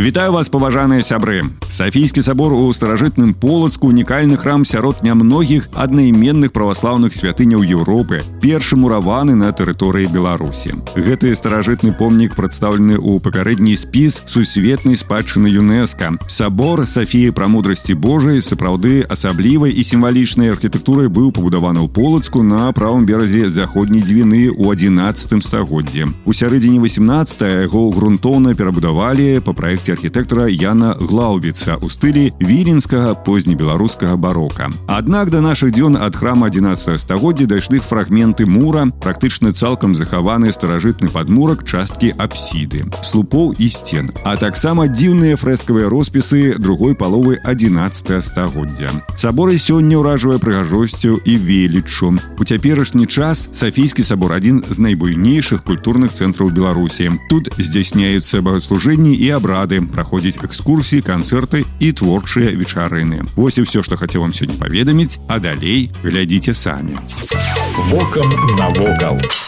Вітаю вас паважаныя сябры Сафійскі сабор у старажытным полацку унікальны храм сярод нямногіх аднайменных праваслаўных святыняў Еўропы першы мураваны на тэрыторыі Беларусі гэты старажытны помнік прадстаўлены ў папярэдні спіс сусветнай спадчыны ЮНЕСКА сабор Сафіі пра мудрасці Божай сапраўды асаблівай і сімвалічнай архітэктурай быў пабудаваны ў полацку на правым беразе заходняй дзвіны ў 11 стагоддзе у сярэдзіне 18 яго грунтоўна перабудавалі па праекце праекце архітэктара Яна Глаўвіца ў стылі віленскага познебеларускага барока. Аднак да нашых дзён ад храма 11 стагоддзя дайшлі фрагменты мура, практычна цалкам захаваны старажытны падмурак часткі апсіды, слупоў і сцен, а таксама дзіўныя фрэскавыя роспісы другой паловы 11 стагоддзя. Саборы сёння ўражвае прыгажосцю і веліччу. У цяперашні час Сафійскі сабор адзін з найбуйнейшых культурных цэнтраў Беларусі. Тут здзяйсняюцца багаслужэнні і абрады гады праходзіць экскурсіі канцэрты і творчыя вечарыны Вось і все што хацеў вам сёння паведаміць а далей глядзіце самі вокам навокал у